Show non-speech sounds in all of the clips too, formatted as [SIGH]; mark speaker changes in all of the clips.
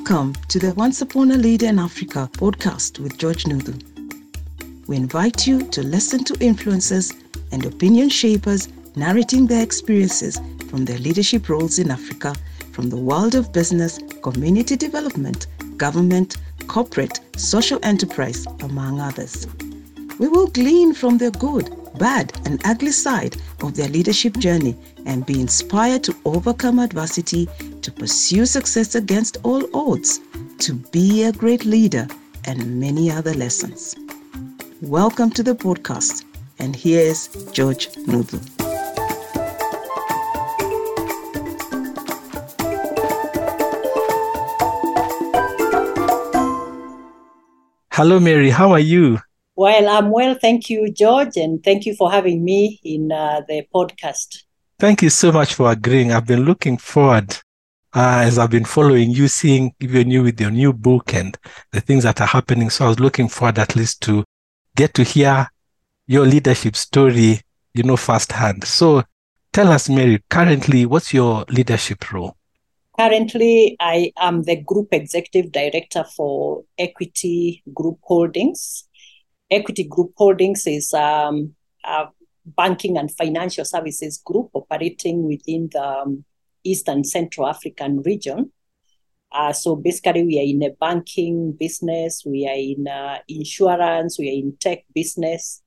Speaker 1: Welcome to the Once Upon a Leader in Africa podcast with George Nduthu. We invite you to listen to influencers and opinion shapers narrating their experiences from their leadership roles in Africa from the world of business, community development, government, corporate, social enterprise, among others. We will glean from their good, bad, and ugly side of their leadership journey and be inspired to overcome adversity, to pursue success against all odds, to be a great leader, and many other lessons. Welcome to the podcast, and here's George Nduthu.
Speaker 2: Hello, Mary. How are you?
Speaker 3: Well, I'm well. Thank you, George, and thank you for having me in uh, the podcast.
Speaker 2: Thank you so much for agreeing. I've been looking forward uh, as I've been following you, seeing even you with your new book and the things that are happening. So I was looking forward at least to get to hear your leadership story, you know, firsthand. So tell us, Mary, currently, what's your leadership role?
Speaker 3: Currently, I am the Group Executive Director for Equity Group Holdings. Equity Group Holdings is um, a banking and financial services group operating within the um, East and Central African region. Uh, so basically, we are in a banking business, we are in uh, insurance, we are in tech business,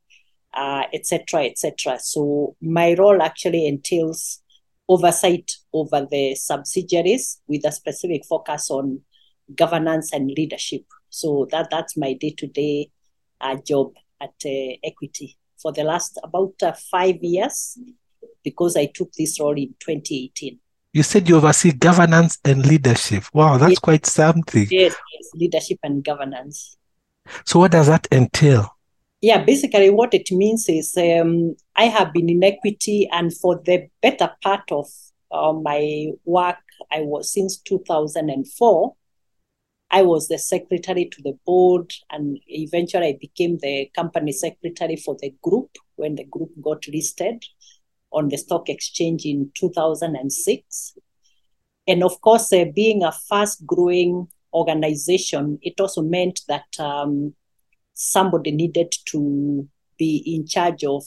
Speaker 3: etc., uh, etc. Et so my role actually entails oversight over the subsidiaries with a specific focus on governance and leadership. So that that's my day to day job at uh, Equity for the last about uh, five years because I took this role in 2018.
Speaker 2: You said you oversee governance and leadership. Wow, that's yes. quite something.
Speaker 3: Yes, yes, leadership and governance.
Speaker 2: So, what does that entail?
Speaker 3: yeah, basically what it means is um, I have been in equity, and for the better part of uh, my work, I was since 2004. I was the secretary to the board, and eventually I became the company secretary for the group when the group got listed on the stock exchange in 2006. And of course, uh, being a fast growing organization, it also meant that um, somebody needed to be in charge of,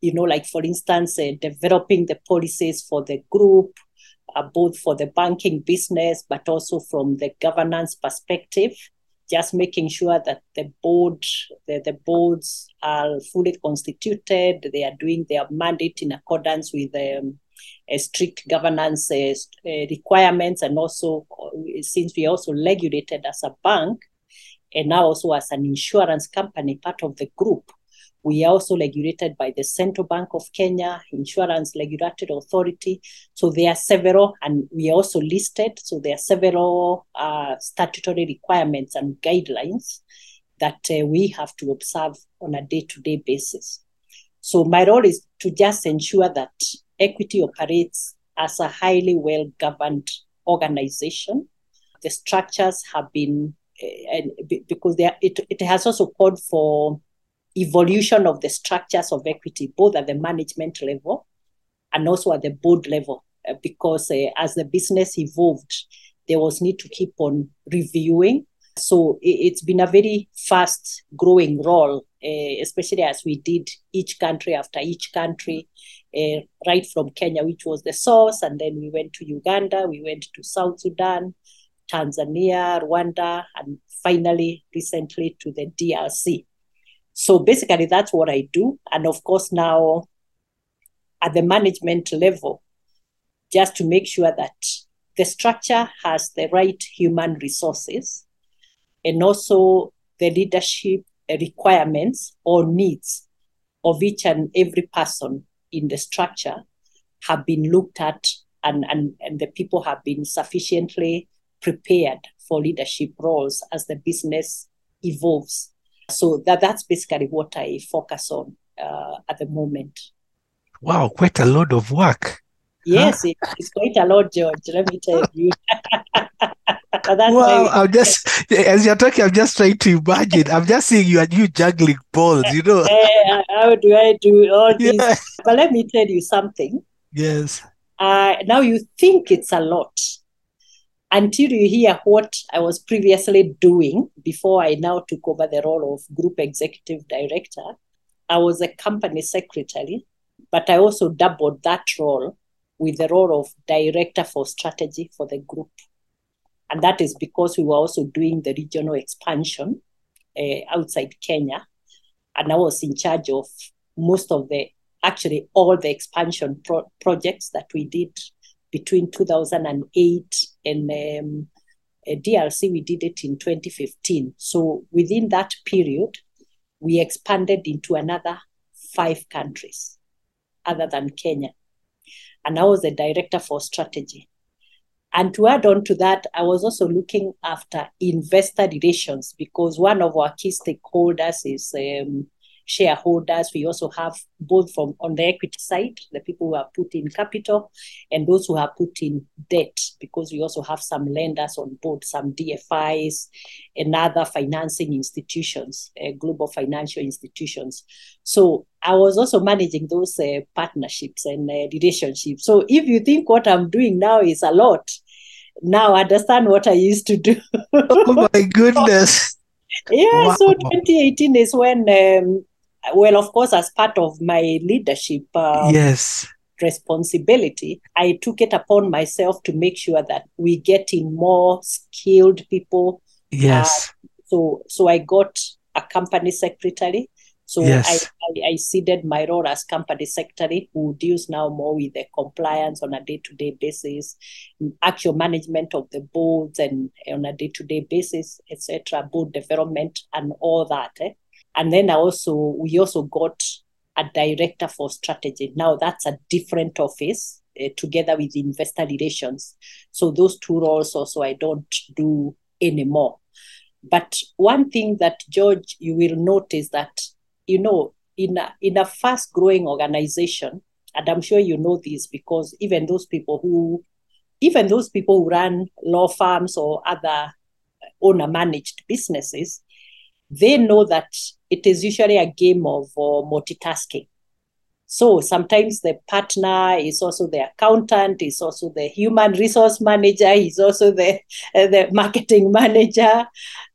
Speaker 3: you know, like for instance, uh, developing the policies for the group, uh, both for the banking business, but also from the governance perspective. Just making sure that the board, the, the boards are fully constituted, they are doing their mandate in accordance with um, strict governance uh, requirements, and also since we are also regulated as a bank, and now also as an insurance company, part of the group. We are also regulated by the Central Bank of Kenya, Insurance Regulatory Authority. So there are several, and we are also listed. So there are several uh, statutory requirements and guidelines that uh, we have to observe on a day to day basis. So my role is to just ensure that equity operates as a highly well governed organization. The structures have been and because there, it, it has also called for evolution of the structures of equity, both at the management level and also at the board level, uh, because uh, as the business evolved, there was need to keep on reviewing. So it, has been a very fast growing role, uh, especially as we did each country after each country, uh, right from Kenya, which was the source, and then we went to Uganda, we went to South Sudan, Tanzania, Rwanda, and finally recently to the DRC. So basically, that's what I do. And of course, now at the management level, just to make sure that the structure has the right human resources and also the leadership requirements or needs of each and every person in the structure have been looked at and, and, and the people have been sufficiently prepared for leadership roles as the business evolves. So that, that's basically what I focus on uh, at the moment.
Speaker 2: Wow, quite a lot of work.
Speaker 3: Yes, huh? it, it's quite a lot, George. Let me tell you. [LAUGHS] [LAUGHS]
Speaker 2: well, I'm just as you're talking, I'm just trying to imagine. I'm just seeing you and you juggling balls, you know. [LAUGHS]
Speaker 3: How do I do all this? Yeah. But let me tell you something.
Speaker 2: Yes.
Speaker 3: Uh, now you think it's a lot, until you hear what I was previously doing before I now took over the role of group executive director, I was a company secretary, but I also doubled that role with the role of director for strategy for the group. And that is because we were also doing the regional expansion uh, outside Kenya. And I was in charge of most of the, actually, all the expansion pro- projects that we did between 2008 and um, DRC, we did it in 2015. So within that period, we expanded into another five countries other than Kenya. And I was the director for strategy. And to add on to that, I was also looking after investor relations because one of our key stakeholders is um, shareholders. We also have both from on the equity side, the people who have put in capital, and those who have put in debt, because we also have some lenders on board, some DFIs and other financing institutions, uh, global financial institutions. So I was also managing those uh, partnerships and uh, relationships. So if you think what I'm doing now is a lot, now understand what I used to do.
Speaker 2: oh my goodness. [LAUGHS]
Speaker 3: Yeah, wow. so 2018 is when um, well, of course, as part of my leadership
Speaker 2: um, yes
Speaker 3: responsibility, I took it upon myself to make sure that we get in more skilled people.
Speaker 2: Yes.
Speaker 3: Uh, so, so I got a company secretary. So yes. I, I, I ceded my role as company secretary, who deals now more with the compliance on a day-to-day basis, actual management of the boards and on a day-to-day basis, etc., board development and all that. Eh? And then I also we also got a director for strategy. Now that's a different office uh, together with investor relations. So those two roles also I don't do anymore. But one thing that George you will notice that you know in a, in a fast growing organization, and I'm sure you know this because even those people who even those people who run law firms or other owner managed businesses, they know that it is usually a game of uh, multitasking. So sometimes the partner is also the accountant, is also the human resource manager, is also the uh, [LAUGHS] the marketing manager,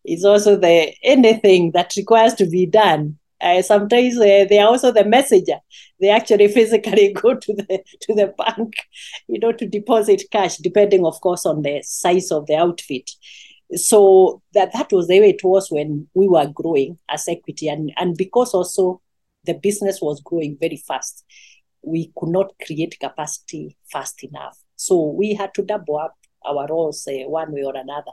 Speaker 3: is also the anything that requires to be done. Uh, sometimes uh, they are also the messenger. They actually [LAUGHS] physically go to the to the bank, you know, to deposit cash, depending, of course, on the size of the outfit so that that was the way it was when we were growing as equity. And and because also the business was growing very fast we could not create capacity fast enough. So we had to double up our roles uh, one way or another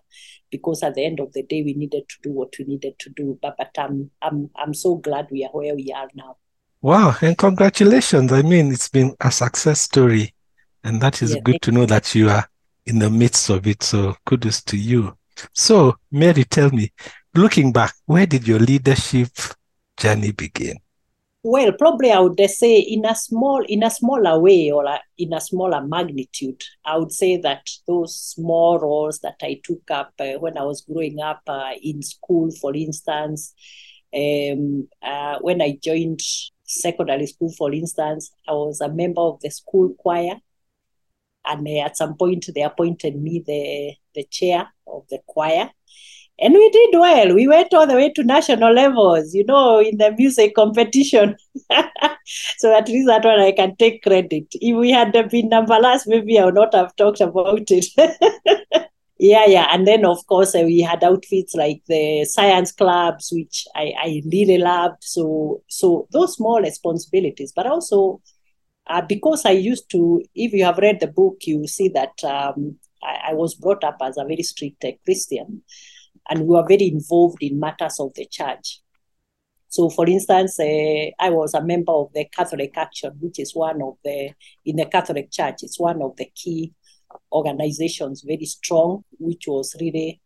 Speaker 3: because at the end of the day we needed to do what we needed to do. But, but I'm, I'm i'm so glad we are where we are now.
Speaker 2: Wow and congratulations. I mean it's been a success story and that is yeah, good to know that you are in the midst of it. So kudos to you so, Mary, tell me, looking back, where did your leadership journey begin?
Speaker 3: Well, probably I would say in a small, in a smaller way or a, in a smaller magnitude. I would say that those small roles that I took up uh, when I was growing up uh, in school, for instance, um, uh, when I joined secondary school, for instance, I was a member of the school choir and at some point they appointed me the the chair of the choir. And we did well. We went all the way to national levels you know in the music competition. [LAUGHS] So at least that one i can take credit. If we had been number last maybe i would not have talked about it. [LAUGHS] Yeah yeah. And then of course we had outfits like the science clubs which i i really loved. So so those small responsibilities but also uh, because I used to, if you have read the book, you see that um, I, I, was brought up as a very strict uh, Christian, and we were very involved in matters of the church. So, for instance, uh, I was a member of the Catholic Action, which is one of the, in the Catholic Church, it's one of the key organizations, very strong, which was really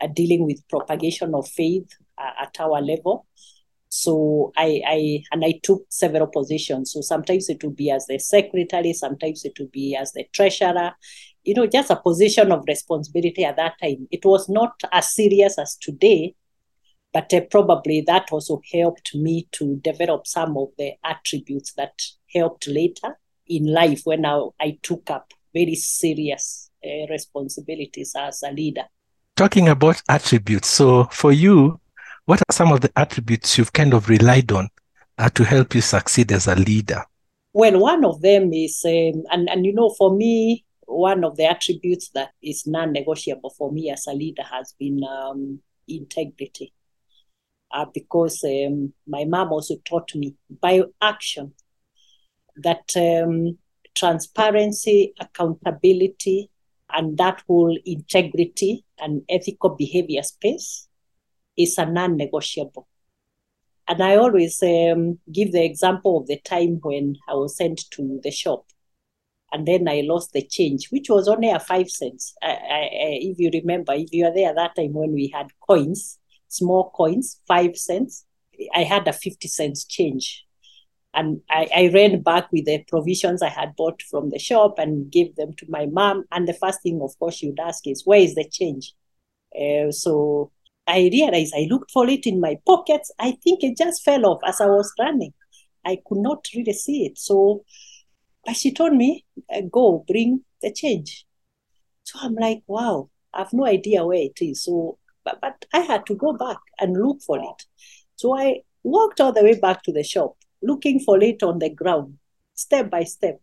Speaker 3: uh, dealing with propagation of faith uh, at our level. So I, I and I took several positions. So sometimes it would be as the secretary, sometimes it would be as the treasurer. You know, just a position of responsibility at that time. It was not as serious as today, but uh, probably that also helped me to develop some of the attributes that helped later in life when I, I took up very serious uh, responsibilities as a leader.
Speaker 2: Talking about attributes, so for you, what are some of the attributes you've kind of relied on uh, to help you succeed as a leader?
Speaker 3: Well, one of them is, um, and, and you know, for me, one of the attributes that is non negotiable for me as a leader has been um, integrity. Uh, because um, my mom also taught me by action that um, transparency, accountability, and that whole integrity and ethical behavior space is a non negotiable. And I always um, give the example of the time when I was sent to the shop and then I lost the change, which was only a five cents. I, I, if you remember, if you were there that time when we had coins, small coins, five cents, I had a 50 cents change. And I, I ran back with the provisions I had bought from the shop and gave them to my mom. And the first thing, of course, she would ask is, Where is the change? Uh, so I realized I looked for it in my pockets. I think it just fell off as I was running. I could not really see it. So, but she told me, uh, Go bring the change. So I'm like, Wow, I have no idea where it is. So, but, but I had to go back and look for it. So I walked all the way back to the shop looking for it on the ground, step by step.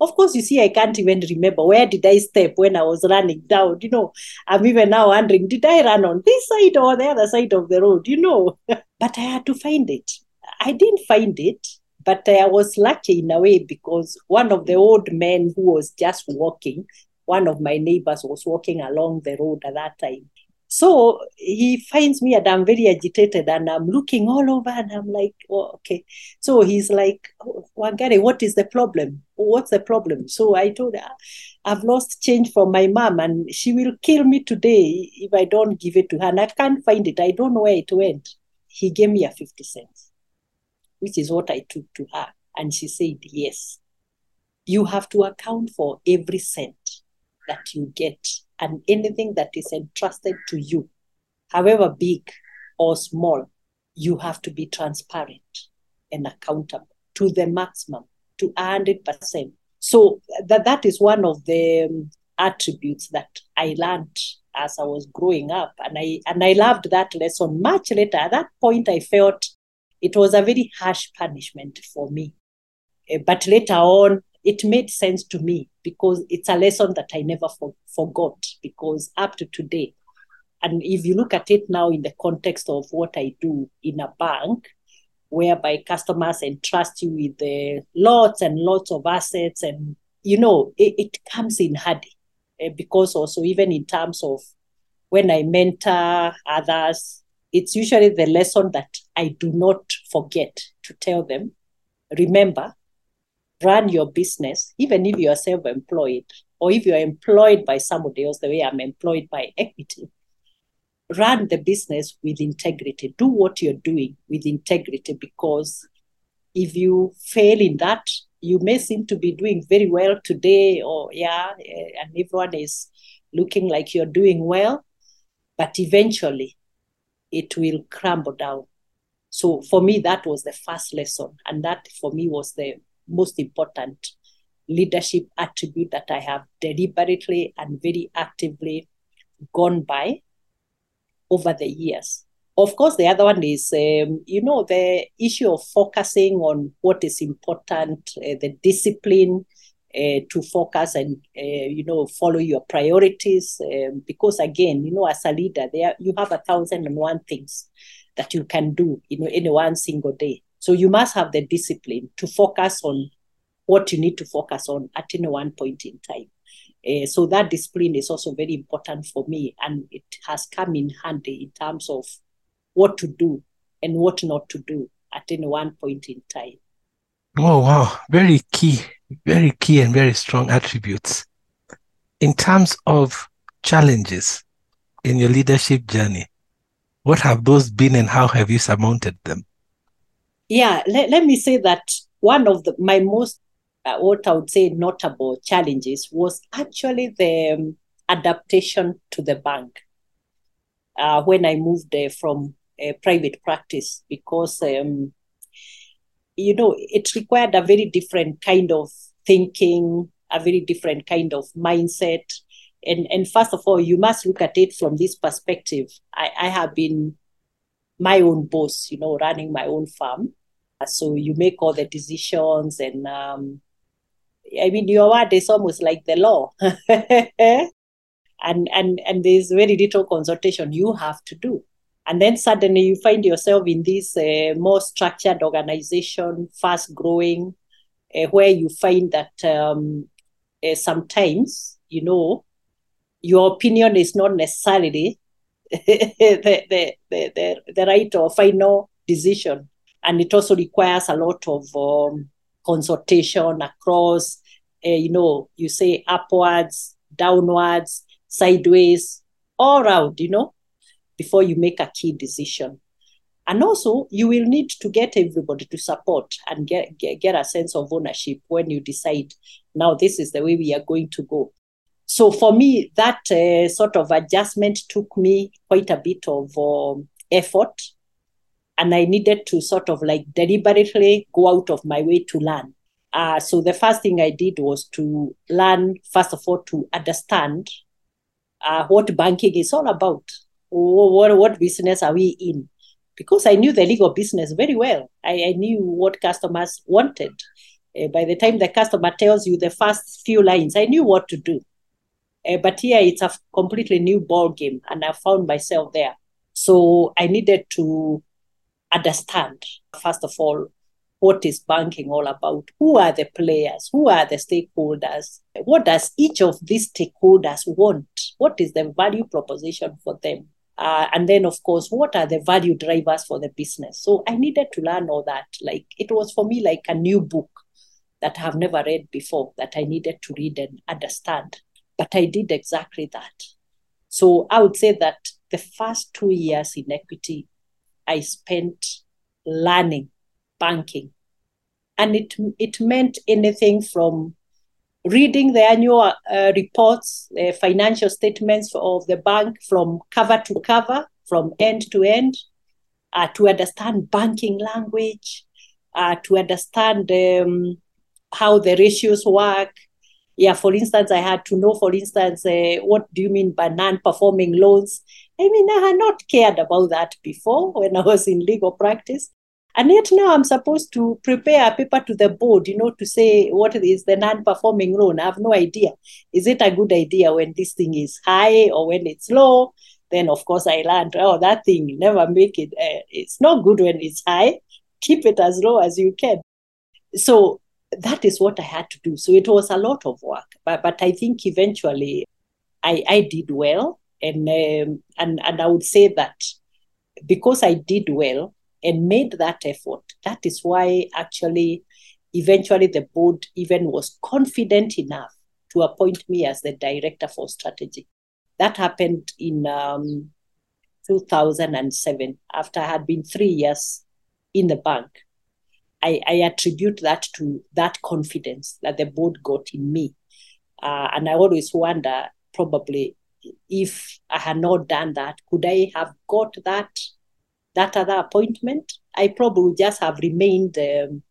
Speaker 3: Of course, you see, I can't even remember where did I step when I was running down. You know, I'm even now wondering, did I run on this side or the other side of the road? You know, [LAUGHS] but I had to find it. I didn't find it, but I was lucky in a way because one of the old men who was just walking, one of my neighbors was walking along the road at that time. So he finds me and I'm very agitated and I'm looking all over and I'm like, oh, okay. So he's like, Wangari, what is the problem? What's the problem? So I told her, I've lost change from my mom and she will kill me today if I don't give it to her. And I can't find it. I don't know where it went. He gave me a 50 cents, which is what I took to her. And she said, yes, you have to account for every cent that you get and anything that is entrusted to you, however big or small, you have to be transparent and accountable to the maximum, to 100%. So that, that is one of the um, attributes that I learned as I was growing up. And I, and I loved that lesson much later. At that point, I felt it was a very harsh punishment for me. Uh, but later on, it made sense to me because it's a lesson that I never for, forgot because up to today, and if you look at it now in the context of what I do in a bank, whereby customers entrust you with uh, lots and lots of assets, and you know it, it comes in handy uh, because also even in terms of when I mentor others, it's usually the lesson that I do not forget to tell them. Remember, run your business, even if you are self employed or if you are employed by somebody else, the way I'm employed by [LAUGHS] equity, run the business with integrity. Do what you're doing with integrity because if you fail in that, you may seem to be doing very well today, or yeah, eh, and everyone is looking like you're doing well, but eventually it will crumble down. So for me, that was the first lesson, and that for me was the most important leadership attribute that I have deliberately and very actively gone by over the years. Of course, the other one is, um, you know, the issue of focusing on what is important, uh, the discipline uh, to focus and, uh, you know, follow your priorities. Um, because again, you know, as a leader, there you have a thousand and one things that you can do, you know, in one single day. So you must have the discipline to focus on what you need to focus on at any one point in time. Uh, so that discipline is also very important for me, and it has come in handy in terms of what to do and what not to do at any one point in time.
Speaker 2: Oh wow, very key, very key, and very strong attributes. In terms of challenges in your leadership journey, what have those been, and how have you surmounted them?
Speaker 3: yeah, let, let me say that one of the, my most, uh, what I would say, notable challenges was actually the um, adaptation to the bank uh, when I moved uh, from a private practice because, um, you know, it required a very different kind of thinking, a very different kind of mindset. And, and first of all, you must look at it from this perspective. I, I have been my own boss, you know, running my own farm. So you make all the decisions and um, I mean your word is almost like the law. [LAUGHS] and and and there's very little consultation you have to do. And then suddenly you find yourself in this uh, more structured organization, fast growing, uh, where you find that um, uh, sometimes, you know, your opinion is not necessarily [LAUGHS] the, the, the, the, the right or final decision. And it also requires a lot of um, consultation across, uh, you know, you say upwards, downwards, sideways, all around, you know, before you make a key decision. And also, you will need to get everybody to support and get, get, get a sense of ownership when you decide, now this is the way we are going to go. So for me, that uh, sort of adjustment took me quite a bit of um, effort. And I needed to sort of like deliberately go out of my way to learn. Uh, so the first thing I did was to learn, first of all, to understand uh, what banking is all about. What, what business are we in? Because I knew the legal business very well. I, I knew what customers wanted. Uh, by the time the customer tells you the first few lines, I knew what to do. Uh, but here it's a completely new ball game, and I found myself there. So I needed to understand, first of all, what is banking all about? Who are the players? Who are the stakeholders? What does each of these stakeholders want? What is the value proposition for them? Uh, and then, of course, what are the value drivers for the business? So I needed to learn all that. Like it was for me like a new book that I have never read before that I needed to read and understand. But I did exactly that. So I would say that the first two years in equity, I spent learning banking. And it, it meant anything from reading the annual uh, reports, the financial statements of the bank from cover to cover, from end to end, uh, to understand banking language, uh, to understand um, how the ratios work, yeah, for instance, I had to know, for instance, uh, what do you mean by non-performing loans? I mean, I had not cared about that before when I was in legal practice. And yet now I'm supposed to prepare a paper to the board, you know, to say what is the non-performing loan. I have no idea. Is it a good idea when this thing is high or when it's low? Then of course I learned, oh, that thing never make it. Uh, it's not good when it's high. Keep it as low as you can. So that is what I had to do. So it was a lot of work, but but I think eventually I I did well, and um, and and I would say that because I did well and made that effort, that is why actually eventually the board even was confident enough to appoint me as the director for strategy. That happened in um, 2007 after I had been three years in the bank. I, I attribute that to that confidence that the board got in me. Uh, and I always wonder probably if I had not done that, could I have got that that other appointment? I probably would just have remained um,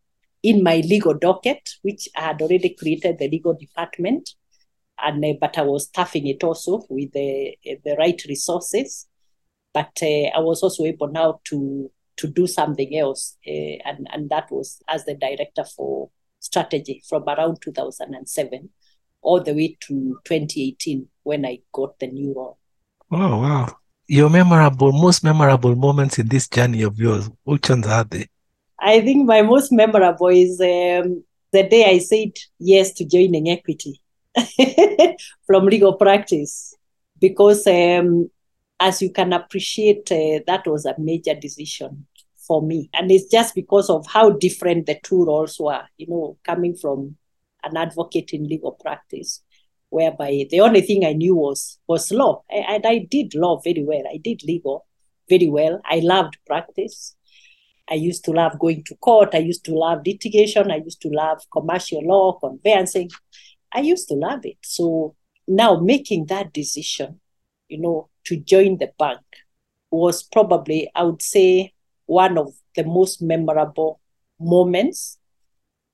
Speaker 3: in my legal docket, which I had already created the legal department, and uh, but I was staffing it also with the the right resources. But uh, I was also able now to to do something else. Uh, and, and that was as the director for strategy from around 2007 all the way to 2018 when I got the new role.
Speaker 2: Oh, wow. Your memorable, most memorable moments in this journey of yours, which ones are they?
Speaker 3: I think my most memorable is um, the day I said yes to joining equity [LAUGHS] from legal practice because um, as you can appreciate, uh, that was a major decision for me. And it's just because of how different the two roles were, you know, coming from an advocate in legal practice, whereby the only thing I knew was was law. And I, did law very well. I did legal very well. I loved practice. I used to love going to court. I used to love litigation. I used to love commercial law, conveyancing. I used to love it. So now making that decision, you know, to join the bank was probably, I would say, one of the most memorable moments.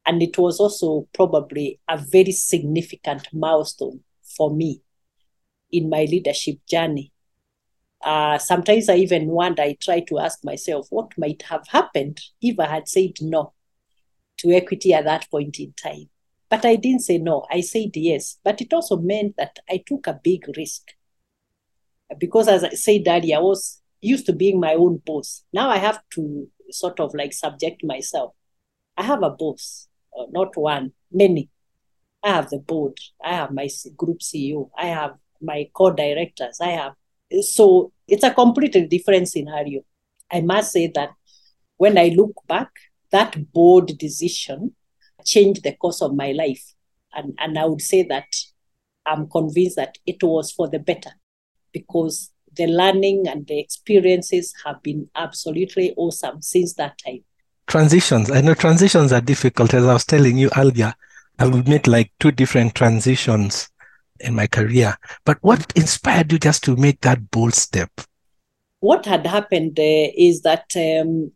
Speaker 3: And it was also probably a very significant milestone for me in my leadership journey. Uh, sometimes I even wonder, I try to ask myself, what might have happened if I had said no to equity at that point in time? But I didn't say no, I said yes. But it also meant that I took a big risk. Because as I said earlier, I was used to being my own boss. Now I have to sort of like subject myself. I have a boss, Uh, not one, many. I have the board. I have my group CEO. I have my co-directors. I have so it's a completely different scenario. I must say that when I look back, that bold decision changed the course of my life. And, and I would say that I'm convinced that it was for the better because the learning and the experiences have been absolutely awesome since that time.
Speaker 2: Transitions. I know transitions are difficult. As I was telling you earlier, I've made like two different transitions in my career. But what inspired you just to make that bold step?
Speaker 3: What had happened uh, is that um,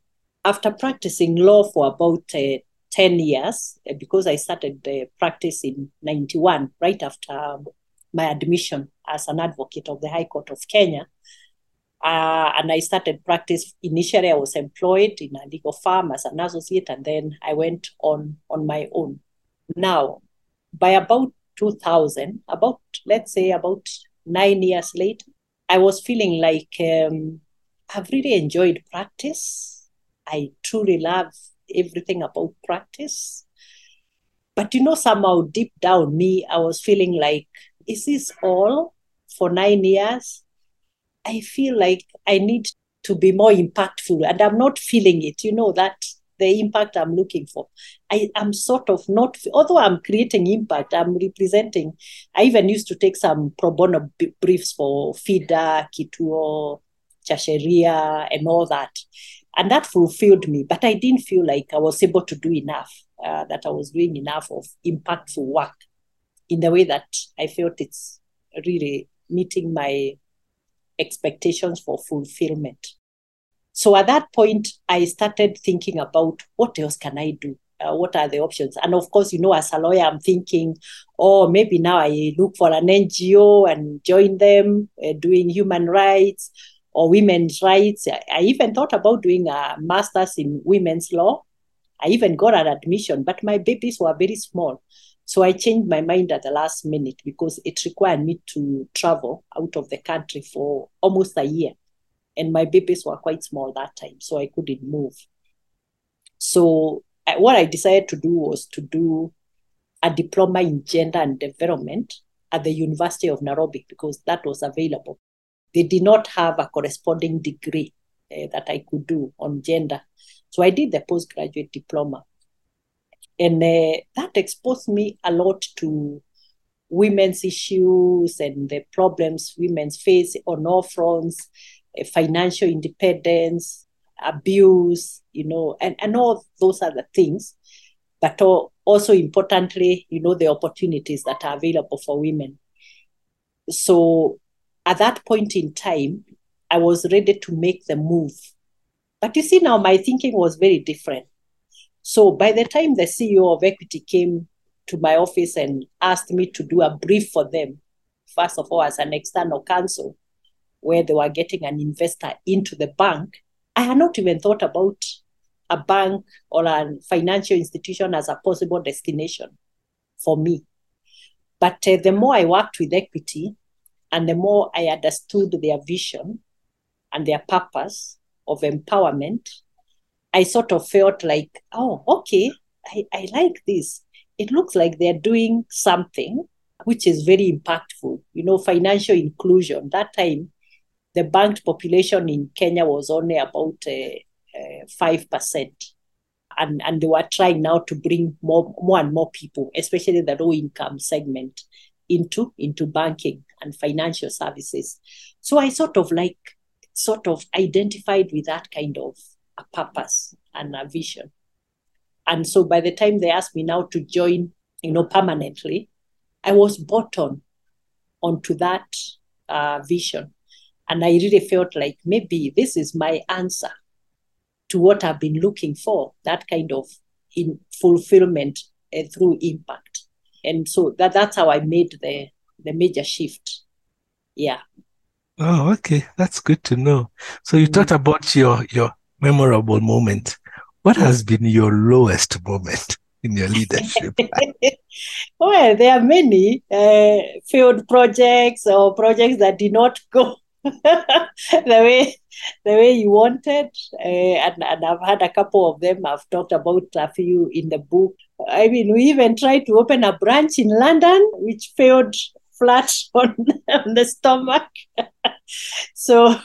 Speaker 3: after practicing law for about uh, 10 years, uh, because I started the practice in 91, right after my admission as an advocate of the High Court of Kenya. Uh, and I started practice. Initially, I was employed in a legal firm as an associate, and then I went on on my own. Now, by about 2000, about, let's say, about nine years later, I was feeling like um, I've really enjoyed practice. I truly love everything about practice. But you know, somehow deep down me, I was feeling like, is this all for nine years? I feel like I need to be more impactful and I'm not feeling it. You know, that the impact I'm looking for. I am sort of not, although I'm creating impact, I'm representing. I even used to take some pro bono briefs for FIDA, Kituo, cha Sheria, and all that. And that fulfilled me, but I didn't feel like I was able to do enough, uh, that I was doing enough of impactful work in the way that I felt it's really meeting my expectations for fulfillment. So at that point, I started thinking about what else can I do? Uh, what are the options? And of course, you know, as a lawyer, I'm thinking, oh, maybe now I look for an NGO and join them uh, doing human rights or women's rights. I, I even thought about doing a master's in women's law. I even got an admission, but my babies were very small. So I changed my mind at the last minute because it required me to travel out of the country for almost a year and my babies were quite small that time, so I couldn't move. So I, what I decided to do was to do a diploma in gender and development at the University of Nairobi because that was available. They did not have a corresponding degree uh, that I could do on gender. So I did the postgraduate diploma. And uh, that exposed me a lot to women's issues and the problems women face on all fronts financial independence, abuse, you know, and, and all those other things. But also importantly, you know, the opportunities that are available for women. So at that point in time, I was ready to make the move. But you see, now my thinking was very different. So by the time the CEO of Equity came to my office and asked me to do a brief for them, first of all, as an external counsel, where they were getting an investor into the bank, I had not even thought about a bank or a financial institution as a possible destination for me. But uh, the more I worked with equity and the more I understood their vision and their purpose of empowerment, I sort of felt like, oh, okay, I, I like this. It looks like they're doing something which is very impactful. You know, financial inclusion. That time, the banked population in Kenya was only about uh, uh, five uh, percent, and and they were trying now to bring more more and more people, especially the low income segment, into into banking and financial services. So I sort of like sort of identified with that kind of a purpose and a vision. And so by the time they asked me now to join, you know, permanently, I was bought on onto that uh, vision. And I really felt like maybe this is my answer to what I've been looking for that kind of in fulfillment uh, through impact. And so that, that's how I made the, the major shift Yeah.
Speaker 2: Oh, okay. That's good to know. So you mm-hmm. talked about your your memorable moment. What has been your lowest moment in your leadership? [LAUGHS]
Speaker 3: well, there are many uh, field projects or projects that did not go [LAUGHS] the way the way you wanted. Uh, and, and I've had a couple of them. I've talked about a few in the book. I mean, we even tried to open a branch in London, which failed flat [LAUGHS] on, on the stomach. so,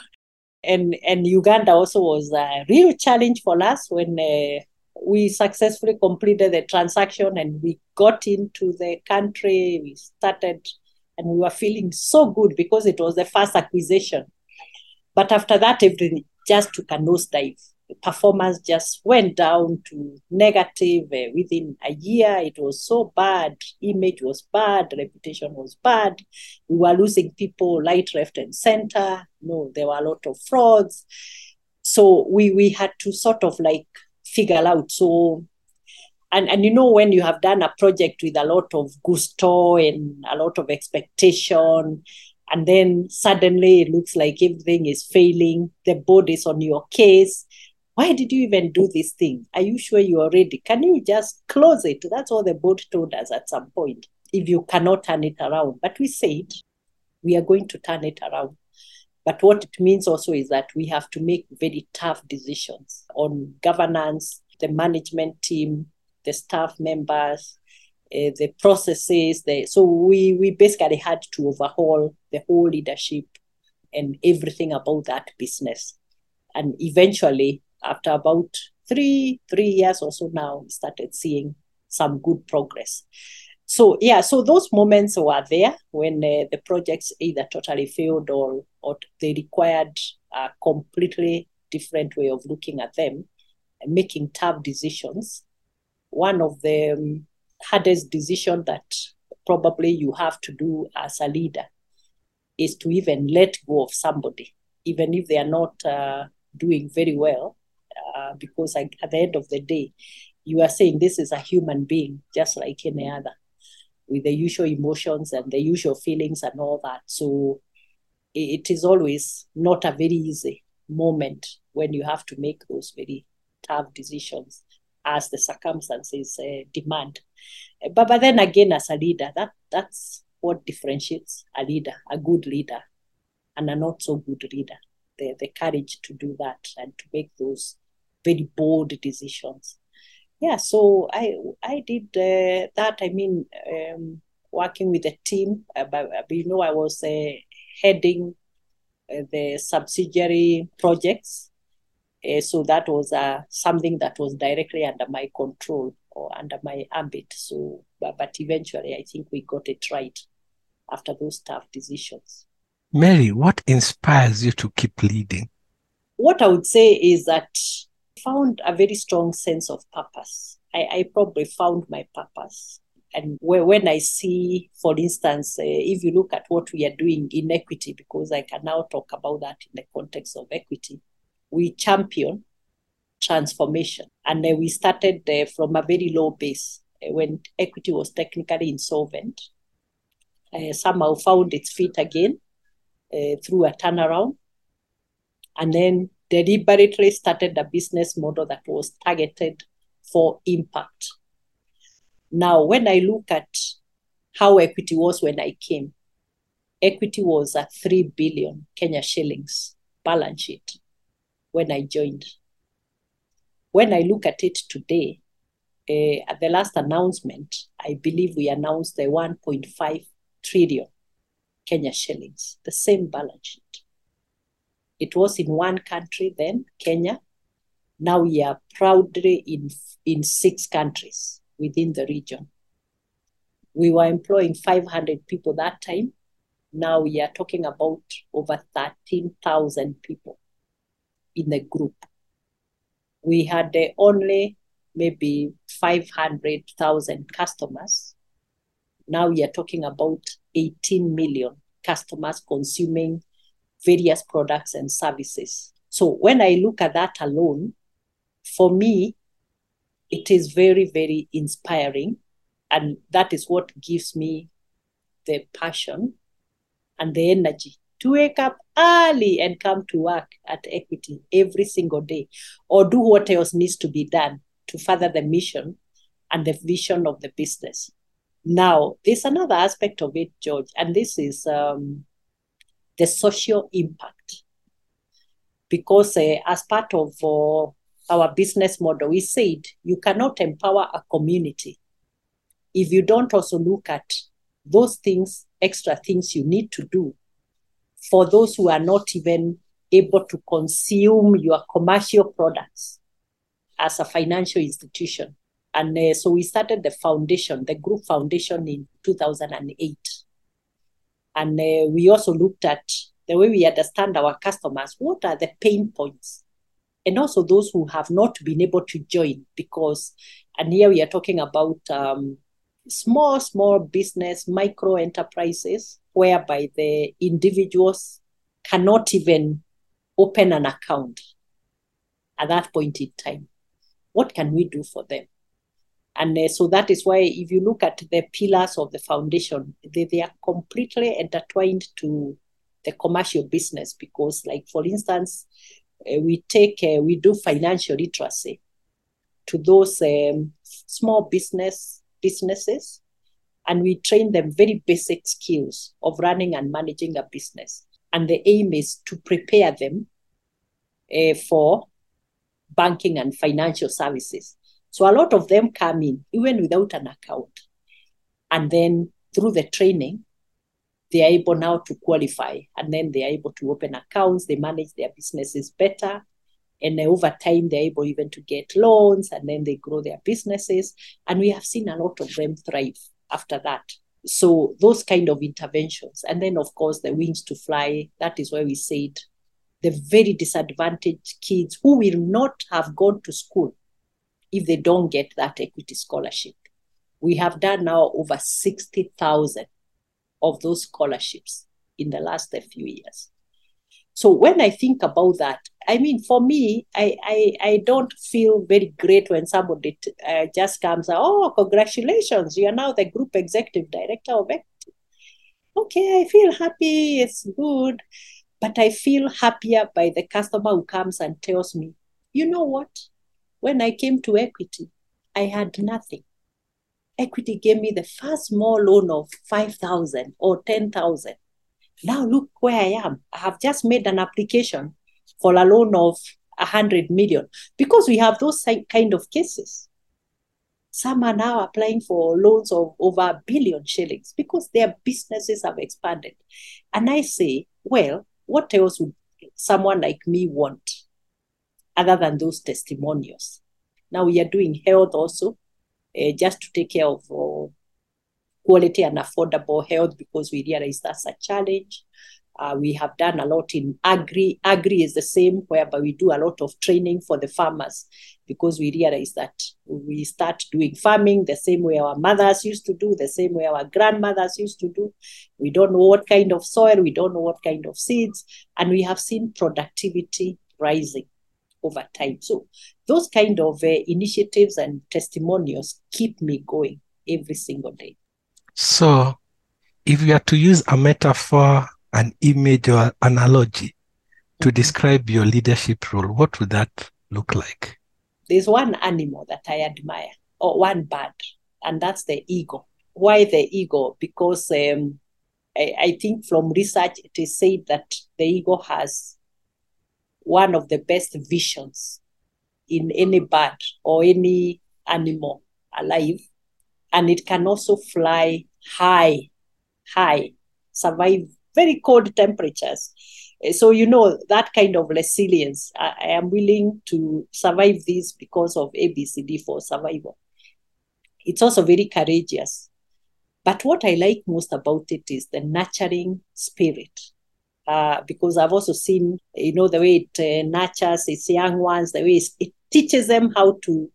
Speaker 3: and and Uganda also was a real challenge for us when uh, we successfully completed the transaction and we got into the country. We started and we were feeling so good because it was the first acquisition. But after that, everything just took a nosedive. Performance just went down to negative uh, within a year. It was so bad. Image was bad. Reputation was bad. We were losing people right, left, and center. No, there were a lot of frauds. So we we had to sort of like figure out. So and and you know when you have done a project with a lot of gusto and a lot of expectation and then suddenly it looks like everything is failing the board is on your case why did you even do this thing are you sure you are ready can you just close it that's what the board told us at some point if you cannot turn it around but we said we are going to turn it around but what it means also is that we have to make very tough decisions on governance the management team the staff members, uh, the processes. The, so we, we basically had to overhaul the whole leadership and everything about that business. And eventually, after about three three years or so now, we started seeing some good progress. So yeah, so those moments were there when uh, the projects either totally failed or or they required a completely different way of looking at them, and making tough decisions one of the um, hardest decision that probably you have to do as a leader is to even let go of somebody, even if they are not uh, doing very well, uh, because I, at the end of the day, you are saying this is a human being just like any other, with the usual emotions and the usual feelings and all that. So it is always not a very easy moment when you have to make those very tough decisions as the circumstances uh, demand. But, but then again, as a leader, that that's what differentiates a leader, a good leader, and a not so good leader. The, the courage to do that and to make those very bold decisions. Yeah, so I I did uh, that. I mean, um, working with a team. Uh, but, you know, I was uh, heading uh, the subsidiary projects uh, so that was uh, something that was directly under my control or under my ambit. So, but, but eventually, I think we got it right after those tough decisions.
Speaker 2: Mary, what inspires you to keep leading?
Speaker 3: What I would say is that found a very strong sense of purpose. I, I probably found my purpose. And when I see, for instance, uh, if you look at what we are doing in equity, because I can now talk about that in the context of equity, we champion transformation. And then we started uh, from a very low base uh, when equity was technically insolvent. Uh, somehow found its feet again uh, through a turnaround. And then deliberately started a business model that was targeted for impact. Now, when I look at how equity was when I came, equity was at 3 billion Kenya shillings balance sheet when I joined. When I look at it today, uh, at the last announcement, I believe we announced the 1.5 trillion Kenya shillings, the same balance sheet. It was in one country then, Kenya. Now we are proudly in, in six countries within the region. We were employing 500 people that time. Now we are talking about over 13,000 people in the group. We had uh, only maybe 500,000 customers. Now we are talking about 18 million customers consuming various products and services. So when I look at that alone, for me, it is very, very inspiring. And that is what gives me the passion and the energy to wake up early and come to work at Equity every single day or do what else needs to be done to further the mission and the vision of the business. Now, there's another aspect of it, George, and this is um, the social impact. Because uh, as part of uh, our business model, we said you cannot empower a community if you don't also look at those things, extra things you need to do for those who are not even able to consume your commercial products as a financial institution. And uh, so we started the foundation, the group foundation in 2008. And uh, we also looked at the way we understand our customers. What are the pain points? And also those who have not been able to join because, and here we are talking about um, small, small business, micro enterprises, whereby the individuals cannot even open an account at that point in time. What can we do for them? And uh, so that is why, if you look at the pillars of the foundation, they, they are completely intertwined to the commercial business. Because, like for instance, uh, we take uh, we do financial literacy to those um, small business businesses, and we train them very basic skills of running and managing a business. And the aim is to prepare them uh, for banking and financial services. So a lot of them come in even without an account. And then through the training, they are able now to qualify and then they are able to open accounts, they manage their businesses better. And over time, they're able even to get loans and then they grow their businesses. And we have seen a lot of them thrive after that. So those kind of interventions. And then, of course, the wings to fly, that is why we said the very disadvantaged kids who will not have gone to school if they don't get that equity scholarship. We have done now over 60,000 of those scholarships in the last few years. So when I think about that, I mean, for me, I, I, I don't feel very great when somebody t- uh, just comes, oh, congratulations, you are now the group executive director of Equity. Okay, I feel happy, it's good, but I feel happier by the customer who comes and tells me, you know what? When I came to Equity, I had nothing. Equity gave me the first small loan of 5,000 or 10,000. Now look where I am. I have just made an application for a loan of 100 million because we have those kind of cases. Some are now applying for loans of over a billion shillings because their businesses have expanded. And I say, well, what else would someone like me want? Other than those testimonials. Now we are doing health also, uh, just to take care of uh, quality and affordable health because we realize that's a challenge. Uh, we have done a lot in agri. Agri is the same, whereby we do a lot of training for the farmers because we realize that we start doing farming the same way our mothers used to do, the same way our grandmothers used to do. We don't know what kind of soil, we don't know what kind of seeds, and we have seen productivity rising over time. So those kind of uh, initiatives and testimonials keep me going every single day.
Speaker 2: So if you are to use a metaphor, an image or analogy to mm-hmm. describe your leadership role, what would that look like?
Speaker 3: There's one animal that I admire, or one bird, and that's the eagle. Why the eagle? Because um, I, I think from research it is said that the eagle has one of the best visions in any bird or any animal alive. And it can also fly high, high, survive very cold temperatures. Eh, so, you know, that kind of resilience, I, I am willing to survive this because of ABCD for survival. It's also very courageous. But what I like most about it is the nurturing spirit uh, because I've also seen, you know, the way it uh, nurtures its young ones, the way it teaches them how to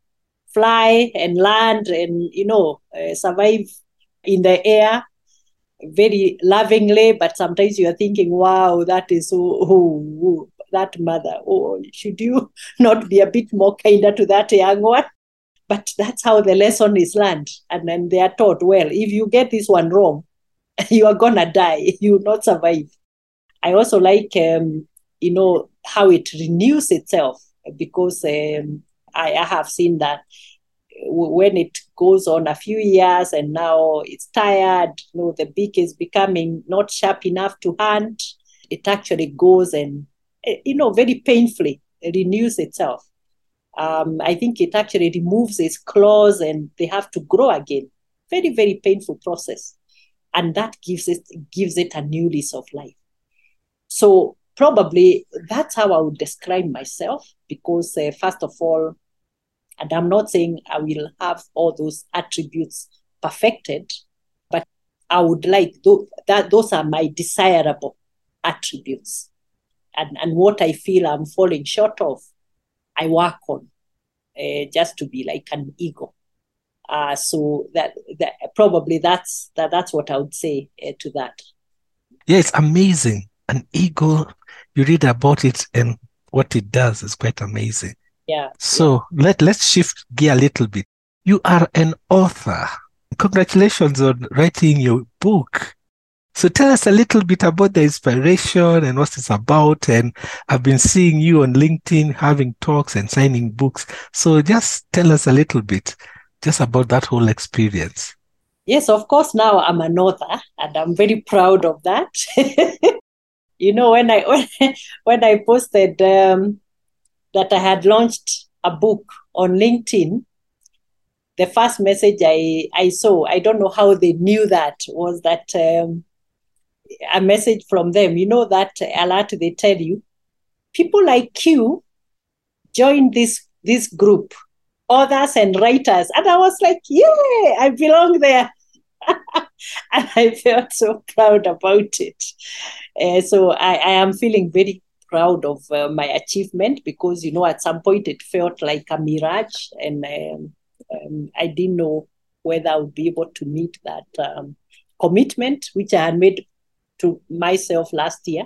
Speaker 3: fly and land and, you know, uh, survive in the air very lovingly. But sometimes you are thinking, wow, that is oh, oh, oh, that mother. Oh, should you [LAUGHS] not be a bit more kinder to that young one? But that's how the lesson is learned. And then they are taught, well, if you get this one wrong, [LAUGHS] you are going to die. [LAUGHS] You will not survive I also like, um, you know, how it renews itself because um, I, I have seen that when it goes on a few years and now it's tired, you know, the beak is becoming not sharp enough to hunt, it actually goes and, eh, you know, very painfully renews itself. Um, I think it actually removes its claws and they have to grow again. Very, very painful process. And that gives it gives it a new lease of life. So probably that's how I would describe myself because uh, first of all, and I'm not saying I will have all those attributes perfected, but I would like th- that those are my desirable attributes. And, and what I feel I'm falling short of, I work on uh, just to be like an ego. Uh, so that, that probably that's that, that's what I would say uh, to that.
Speaker 2: Yeah, it's amazing. An ego, you read about it and what it does is quite amazing.
Speaker 3: Yeah.
Speaker 2: So yeah. let let's shift gear a little bit. You are an author. Congratulations on writing your book. So tell us a little bit about the inspiration and what it's about. And I've been seeing you on LinkedIn having talks and signing books. So just tell us a little bit just about that whole experience.
Speaker 3: Yes, of course. Now I'm an author and I'm very proud of that. [LAUGHS] you know, when I [LAUGHS] when, when I posted um, that I had launched a book on LinkedIn, the first message I, I saw, I don't know how they knew that, was that um, a message from them. You know that alert they tell you, people like you join this this group, authors and writers. And I was like, yeah, I belong there. [LAUGHS] [LAUGHS] and I felt so proud about it. Uh, so I, I am feeling very proud of uh, my achievement because you know at some point it felt like a mirage and um, um, i didn't know whether i would be able to meet that um, commitment which i had made to myself last year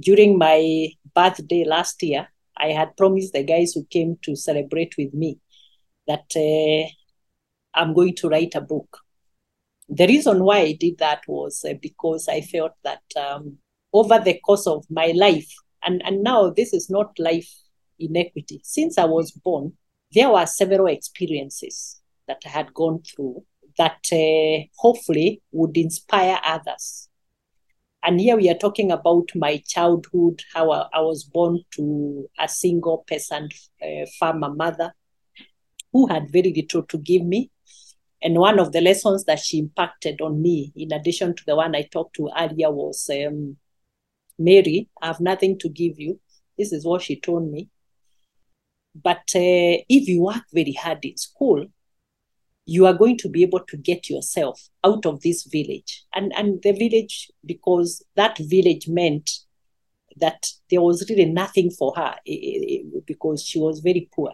Speaker 3: during my birthday last year i had promised the guys who came to celebrate with me that uh, i'm going to write a book the reason why i did that was uh, because i felt that um, over the course of my life, and, and now this is not life in Equity. Since I was born, there were several experiences that I had gone through that uh, hopefully would inspire others. And here we are talking about my childhood, how I, I was born to a single peasant uh, farmer mother who had very little to give me. And one of the lessons that she impacted on me, in addition to the one I talked to earlier, was um, Mary, I have nothing to give you. This is what she told me. But uh, if you work very hard in school, you are going to be able to get yourself out of this village. And, and the village, because that village meant that there was really nothing for her because she was very poor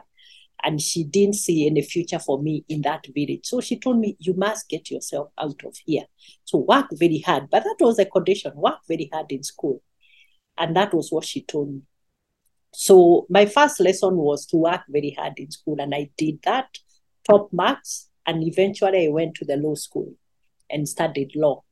Speaker 3: and she didn't see any future for me in that village. So she told me, You must get yourself out of here. So work very hard. But that was a condition work very hard in school. And that was what she told me. So my first lesson was to work very hard in school, and I did that, top marks, and eventually I went to the law school and studied law.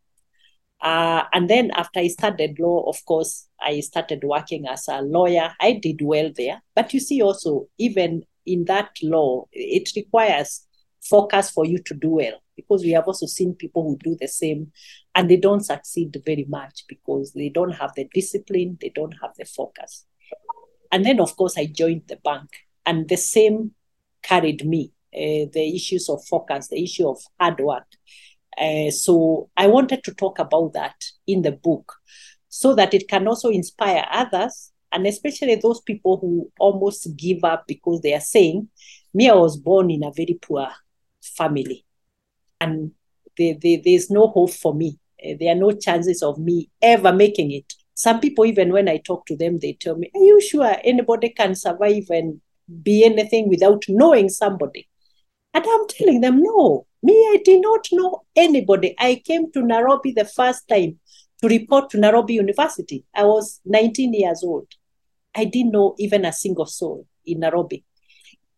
Speaker 3: Uh, and then after I studied law, of course, I started working as a lawyer. I did well there. But you see, also, even in that law, it requires focus for you to do well because we have also seen people who do the same and they don't succeed very much because they don't have the discipline, they don't have the focus. And then, of course, I joined the bank, and the same carried me uh, the issues of focus, the issue of hard work. Uh, so I wanted to talk about that in the book so that it can also inspire others, and especially those people who almost give up because they are saying, Me, I was born in a very poor family and they, they, there's no hope for me. Uh, there are no chances of me ever making it. Some people, even when I talk to them, they tell me, Are you sure anybody can survive and be anything without knowing somebody? And I'm telling them, No, me, I did not know anybody. I came to Nairobi the first time to report to Nairobi University. I was 19 years old. I didn't know even a single soul in Nairobi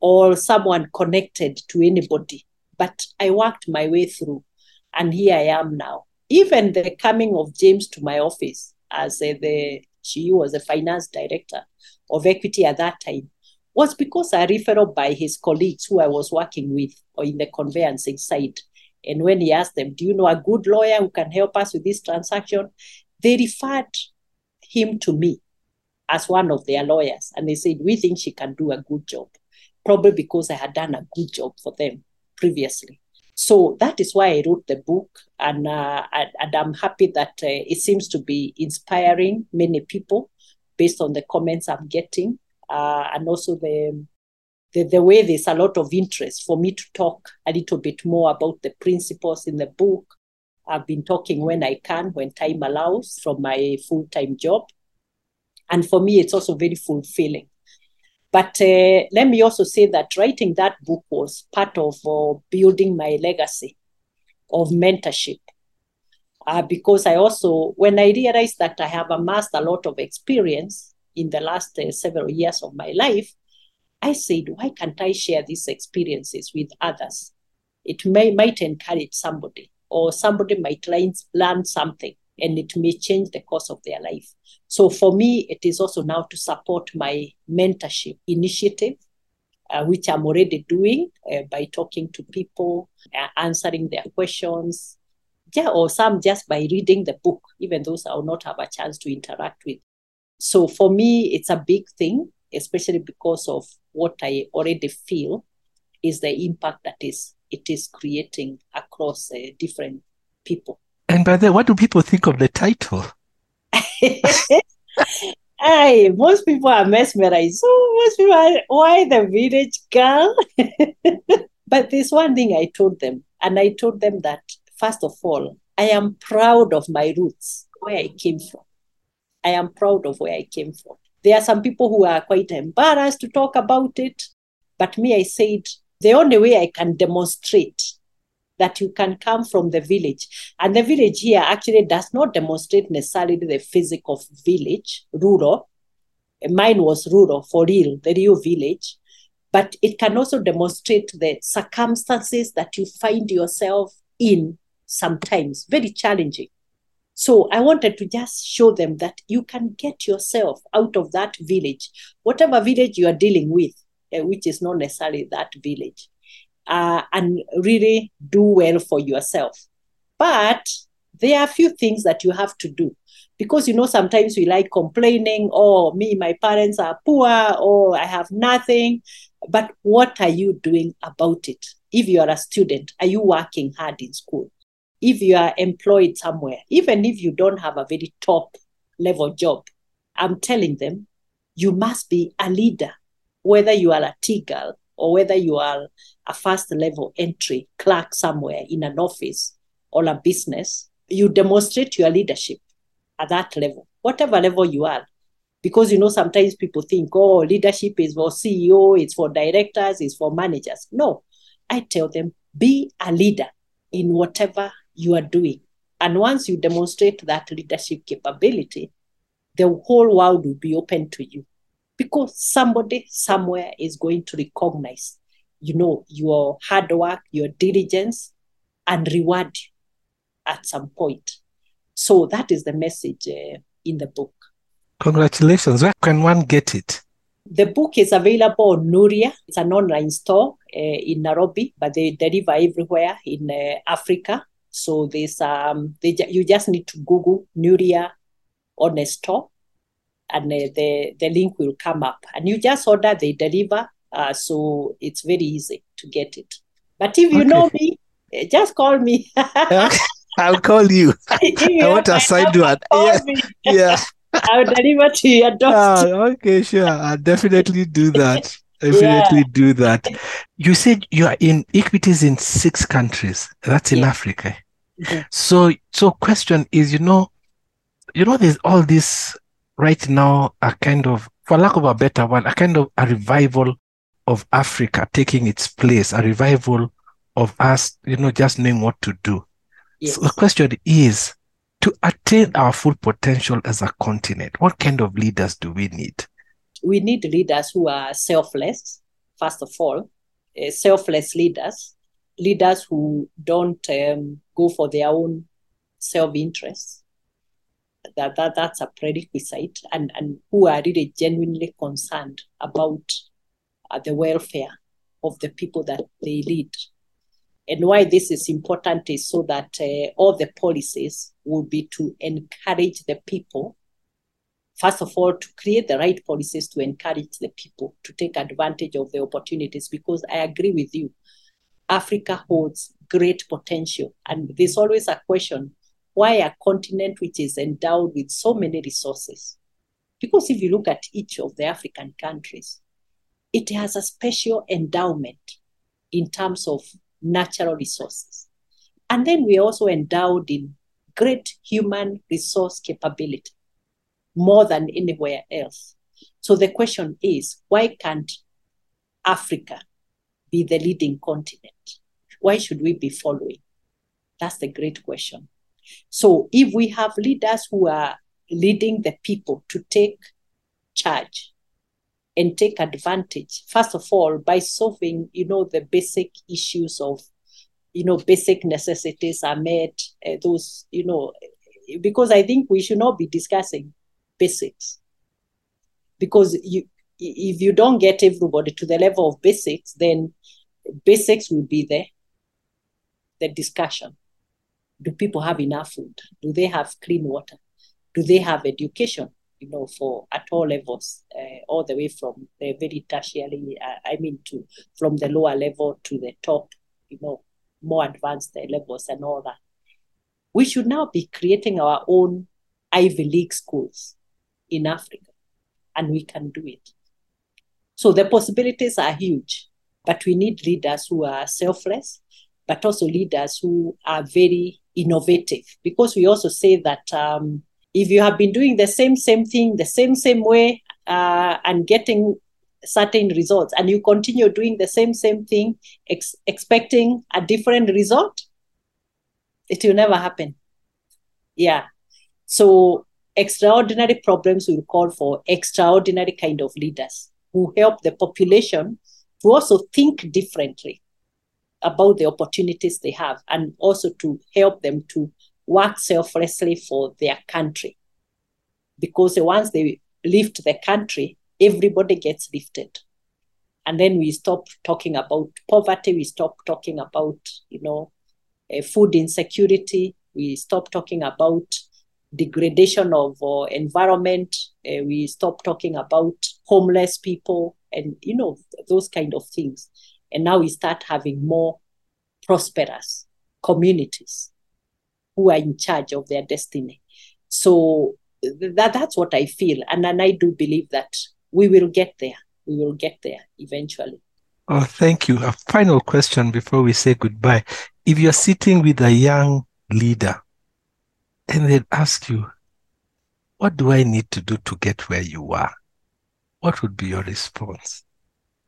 Speaker 3: or someone connected to anybody but I worked my way through, and here I am now. Even the coming of James to my office, as uh, the she was the finance director of equity at that time was because I referred by his colleagues who I was working with or in the conveyancing side. And when he asked them, Do you know a good lawyer who can help us with this transaction? They referred him to me as one of their lawyers. And they said, We think she can do a good job, probably because I had done a good job for them previously. So that is why I wrote the book, and, uh, and, I'm happy that uh, it seems to be inspiring many people based on the comments I'm getting, uh, and also the, the the way there's a lot of interest for me to talk a little bit more about the principles in the book. I've been talking when I can, when time allows, from my full time job, and for me, it's also very fulfilling but uh, let me also say that writing that book was part of uh, building my legacy of mentorship. Uh, because I also, when I realized that I have amassed a lot of experience in the last uh, several years of my life, I said, why can't I share these experiences with others? It may might encourage somebody, or somebody might learn, learn something, and it may change the course of their life. So for me, it is also now to support my mentorship initiative, uh, which I'm already doing uh, by talking to people, uh, answering their questions, yeah, or some just by reading the book, even those I will not have a chance to interact with. So for me, it's a big thing, especially because of what I already feel is the impact that is it is creating across uh, different people.
Speaker 2: And by the way, what do people think of the title? [LAUGHS]
Speaker 3: hey, most people are mesmerized. So most people are, why the village girl? [LAUGHS] but there's one thing I told them, and I told them that first of all, I am proud of my roots, where I came from. I am proud of where I came from. There are some people who are quite embarrassed to talk about it, but me, I said the only way I can demonstrate that you can come from the village. And the village here actually does not demonstrate necessarily the physical village, rural. Mine was rural, for real, the real village. But it can also demonstrate the circumstances that you find yourself in sometimes, very challenging. So I wanted to just show them that you can get yourself out of that village, whatever village you are dealing with, uh, which is not necessarily that village uh, and really do well for yourself. But there are a few things that you have to do. Because you know sometimes we like complaining oh me my parents are poor. Or i have nothing. But what are you doing about it? If you are a student are you working hard in school if you are employed somewhere even if you don't have a very top level job i'm telling them you must be a leader whether you are a girl or whether you are a first level entry clerk somewhere in an office or a business, you demonstrate your leadership at that level, whatever level you are. Because you know, sometimes people think, oh, leadership is for CEO, it's for directors, it's for managers. No, I tell them, be a leader in whatever you are doing. And once you demonstrate that leadership capability, the whole world will be open to you because somebody somewhere is going to recognize you know your hard work your diligence and reward you at some point so that is the message uh, in the book
Speaker 2: congratulations where can one get it
Speaker 3: the book is available on Nuria. It's an online store uh, in Nairobi, but they deliver everywhere in uh, Africa. So there's um, they, you just need to Google Nuria on a store, and uh, the, the link will come up. And you just order, they deliver. Uh, so it's very easy to get it. But if you okay. know me, uh, just call me. [LAUGHS] [LAUGHS]
Speaker 2: I'll call you. [LAUGHS] I want a side one. Yeah. yeah.
Speaker 3: I'll deliver to your doorstep.
Speaker 2: Ah, okay, sure. I'll definitely do that. Definitely yeah. do that. You said you are in equities in six countries. That's in yeah. Africa. Mm-hmm. So, so question is, you know, you know, there's all this right now a kind of, for lack of a better word, a kind of a revival of Africa taking its place, a revival of us, you know, just knowing what to do. Yes. So the question is, to attain our full potential as a continent, what kind of leaders do we need?
Speaker 3: We need leaders who are selfless, first of all, uh, selfless leaders, leaders who don't um, go for their own self interest, that, that that's a prerequisite and, and who are really genuinely concerned about uh, the welfare of the people that they lead. And why this is important is so that uh, all the policies will be to encourage the people, first of all, to create the right policies to encourage the people to take advantage of the opportunities. Because I agree with you, Africa holds great potential. And there's always a question why a continent which is endowed with so many resources? Because if you look at each of the African countries, it has a special endowment in terms of natural resources. And then we're also endowed in great human resource capability, more than anywhere else. So the question is why can't Africa be the leading continent? Why should we be following? That's the great question. So if we have leaders who are leading the people to take charge and take advantage, first of all, by solving, you know, the basic issues of, you know, basic necessities are met, uh, those, you know, because I think we should not be discussing basics. Because you, if you don't get everybody to the level of basics, then basics will be there, the discussion do people have enough food? Do they have clean water? Do they have education? You know, for at all levels, uh, all the way from the very tertiary, uh, I mean, to from the lower level to the top, you know, more advanced levels and all that. We should now be creating our own Ivy League schools in Africa, and we can do it. So the possibilities are huge, but we need leaders who are selfless, but also leaders who are very innovative. Because we also say that um, if you have been doing the same same thing the same same way uh, and getting certain results and you continue doing the same same thing ex- expecting a different result it will never happen. Yeah. So extraordinary problems will call for extraordinary kind of leaders who help the population to also think differently about the opportunities they have and also to help them to work selflessly for their country. Because once they lift the country, everybody gets lifted. And then we stop talking about poverty, we stop talking about, you know, uh, food insecurity, we stop talking about degradation of uh, environment, uh, we stop talking about homeless people and, you know, those kind of things. And now we start having more prosperous communities who are in charge of their destiny. So that, that's what I feel. And, and I do believe that we will get there. We will get there eventually.
Speaker 2: Oh, thank you. A final question before we say goodbye. If you're sitting with a young leader and they'd ask you, what do I need to do to get where you are? What would be your response?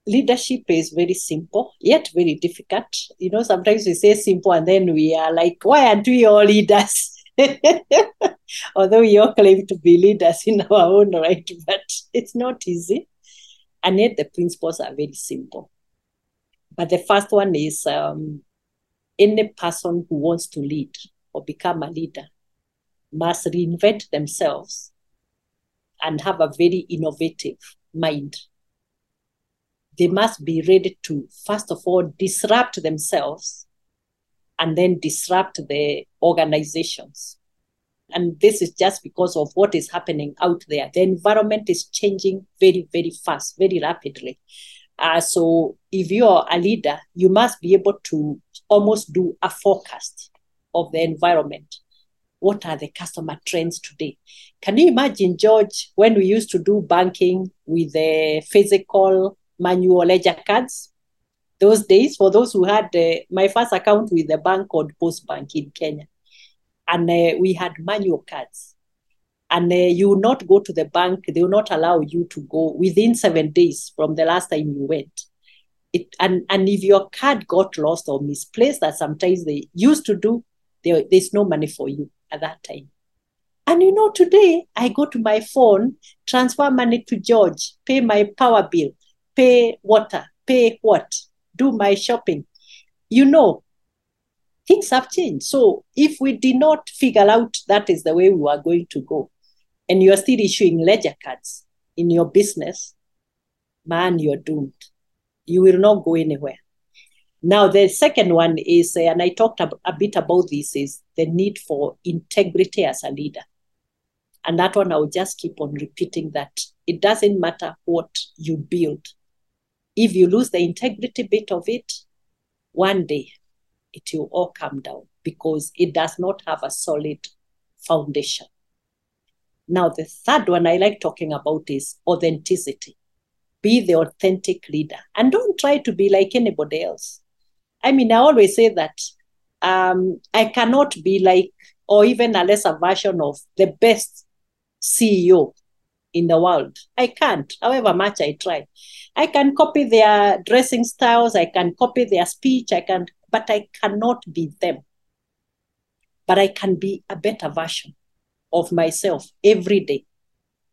Speaker 3: leadership is very simple yet very difficult you know sometimes we say simple and then we are like why aren't we all leaders [LAUGHS] although we all claim to be leaders in our own right but it's not easy and yet the principles are very simple but the first one is um, any person who wants to lead or become a leader must reinvent themselves and have a very innovative mind they must be ready to, first of all, disrupt themselves and then disrupt the organizations. And this is just because of what is happening out there. The environment is changing very, very fast, very rapidly. Uh, so if you're a leader, you must be able to almost do a forecast of the environment. What are the customer trends today? Can you imagine, George, when we used to do banking with the physical manual ledger cards. Those days, for those who had uh, my first account with the bank called Post Bank in Kenya, and uh, we had manual cards. And uh, you will not go to the bank; they will not allow you to go within seven days from the last time you went. It, and and if your card got lost or misplaced, that sometimes they used to do, there, there's no money for you at that time. And you know, today I go to my phone, transfer money to George, pay my power bill, pay water, pay what, do my shopping. You know, things have changed. So if we did not figure out that is the way we are going to go, and you are still issuing ledger cards in your business, man, you're doomed. You will not go anywhere. Now, the second one is, uh, and I talked a, a bit about this, is the need for integrity as a leader. And that one, I'll just keep on repeating that it doesn't matter what you build. If you lose the integrity bit of it, one day it will all come down because it does not have a solid foundation. Now, the third one I like talking about is authenticity. Be the authentic leader and don't try to be like anybody else. I mean, I always say that um, I cannot be like, or even a lesser version of the best CEO in the world. I can't, however much I try. I can copy their dressing styles, I can copy their speech, I can, but I cannot be them. But I can be a better version of myself every day.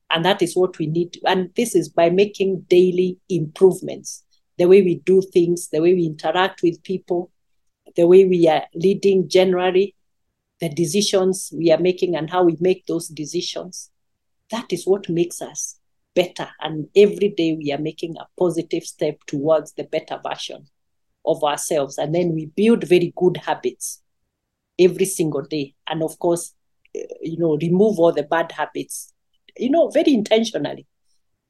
Speaker 3: And that is what we need. And this is by making daily improvements the way we do things, the way we interact with people, the way we are leading generally, the decisions we are making and how we make those decisions. That is what makes us better. And every day we are making a positive step towards the better version of ourselves. And then we build very good habits every single day. And of course, eh, you know, remove all the bad habits, you know, very intentionally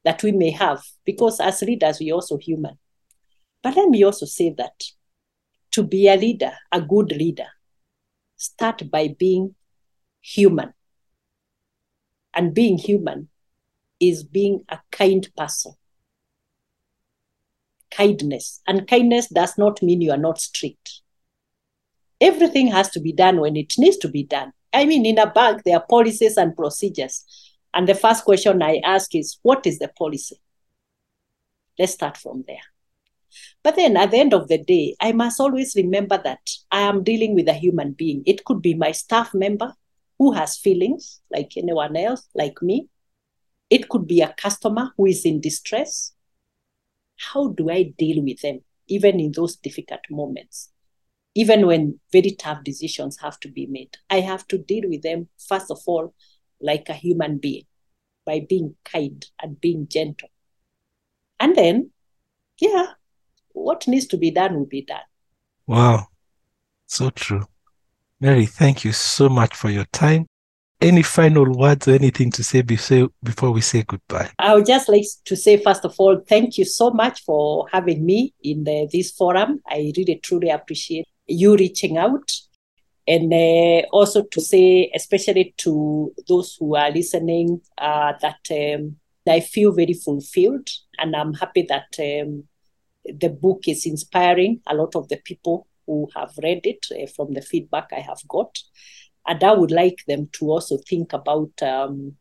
Speaker 3: that we may have, because as leaders, we're also human. But let me also say that to be a leader, a good leader, start by being human. And being human is being a kind person. Kindness. And kindness does not mean you are not strict. Everything has to be done when it needs to be done. I mean, in a bank, there are policies and procedures. And the first question I ask is, what is the policy? Let's start from there. But then at the end of the day, I must always remember that I am dealing with a human being. It could be my staff member who has feelings like anyone else, like me. It could be a customer who is in distress. How do I deal with them, even in those difficult moments? Even when very tough decisions have to be made, I have to deal with them, first of all, like a human being by being kind and being gentle. And then, yeah, what needs to be done will be done.
Speaker 2: Wow. So true. Mary, thank you so much for your time. Any final words or anything to say before we say goodbye?
Speaker 3: I would just like to say, first of all, thank you so much for having me in the, this forum. I really, truly appreciate you reaching out. And uh, also to say, especially to those who are listening, uh, that um, I feel very fulfilled and I'm happy that um, the book is inspiring a lot of the people who have read it uh, from the feedback I have got. And I would like them to also think about um,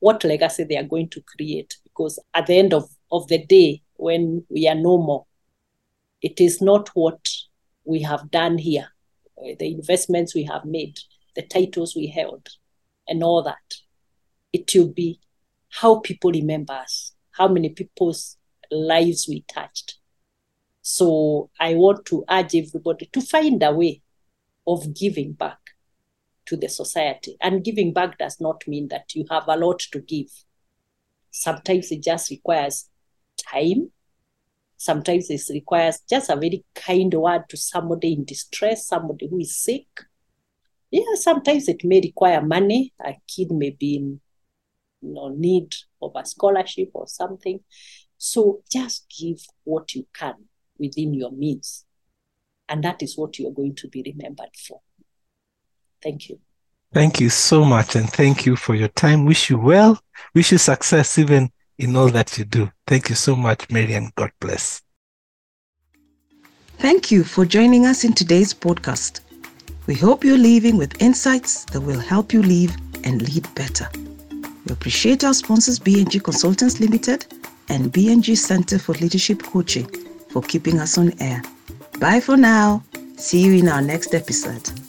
Speaker 3: what legacy they are going to create. Because at the end of, of the day, when we are no more, it is not what we have done here, uh, the investments we have made, the titles we held, and all that. It will be how people remember us, how many people's lives we touched. So I want to urge everybody to find a way of giving back to the society. And giving back does not mean that you have a lot to give. Sometimes it just requires time. Sometimes it requires just a very kind word to somebody in distress, somebody who is sick. Yeah, sometimes it may require money. A kid may be in you know, need of a scholarship or something. So just give what you can within your means. And that is what you're going to be remembered for. Thank you.
Speaker 2: Thank you so much. And thank you for your time. Wish you well. Wish you success even in all that you do. Thank you so much, Marian. God bless.
Speaker 1: Thank you for joining us in today's podcast. We hope you're leaving with insights that will help you live and lead better. We appreciate our sponsors, BNG Consultants Limited and BNG Center for Leadership Coaching for keeping us on air. Bye for now. See you in our next episode.